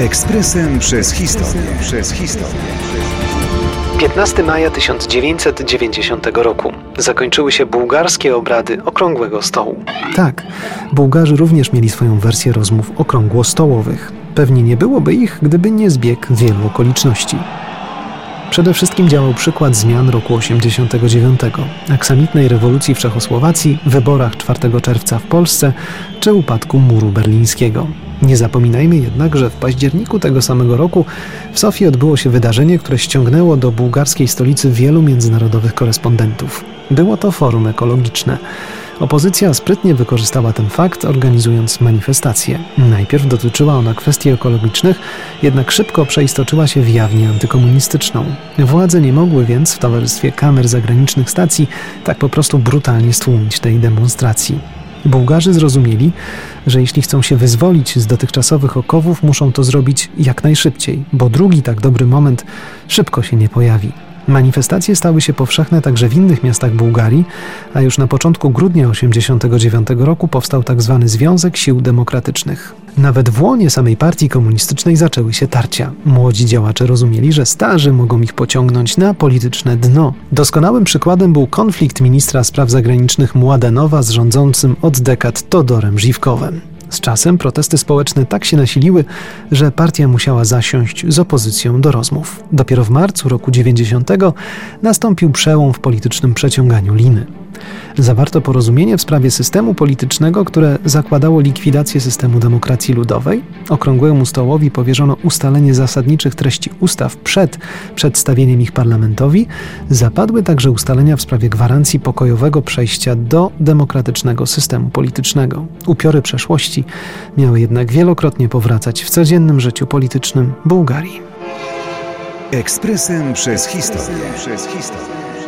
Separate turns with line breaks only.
Ekspresem przez historię. Przez historię.
15 maja 1990 roku zakończyły się bułgarskie obrady Okrągłego Stołu.
Tak, Bułgarzy również mieli swoją wersję rozmów okrągłostołowych. Pewnie nie byłoby ich, gdyby nie zbieg wielu okoliczności. Przede wszystkim działał przykład zmian roku 89, aksamitnej rewolucji w Czechosłowacji, wyborach 4 czerwca w Polsce czy upadku muru berlińskiego. Nie zapominajmy jednak, że w październiku tego samego roku w Sofii odbyło się wydarzenie, które ściągnęło do bułgarskiej stolicy wielu międzynarodowych korespondentów. Było to forum ekologiczne. Opozycja sprytnie wykorzystała ten fakt, organizując manifestację. Najpierw dotyczyła ona kwestii ekologicznych, jednak szybko przeistoczyła się w jawnie antykomunistyczną. Władze nie mogły więc w towarzystwie kamer zagranicznych stacji tak po prostu brutalnie stłumić tej demonstracji. Bułgarzy zrozumieli, że jeśli chcą się wyzwolić z dotychczasowych okowów, muszą to zrobić jak najszybciej, bo drugi tak dobry moment szybko się nie pojawi. Manifestacje stały się powszechne także w innych miastach Bułgarii, a już na początku grudnia 1989 roku powstał tzw. Tak Związek Sił Demokratycznych. Nawet w łonie samej partii komunistycznej zaczęły się tarcia. Młodzi działacze rozumieli, że starzy mogą ich pociągnąć na polityczne dno. Doskonałym przykładem był konflikt ministra spraw zagranicznych Mładenowa z rządzącym od dekad Todorem Żywkowem. Z czasem protesty społeczne tak się nasiliły, że partia musiała zasiąść z opozycją do rozmów. Dopiero w marcu roku 90 nastąpił przełom w politycznym przeciąganiu liny. Zawarto porozumienie w sprawie systemu politycznego, które zakładało likwidację systemu demokracji ludowej. Okrągłemu stołowi powierzono ustalenie zasadniczych treści ustaw przed przedstawieniem ich parlamentowi. Zapadły także ustalenia w sprawie gwarancji pokojowego przejścia do demokratycznego systemu politycznego. Upiory przeszłości miały jednak wielokrotnie powracać w codziennym życiu politycznym Bułgarii.
Ekspresem przez historię. Przez historię.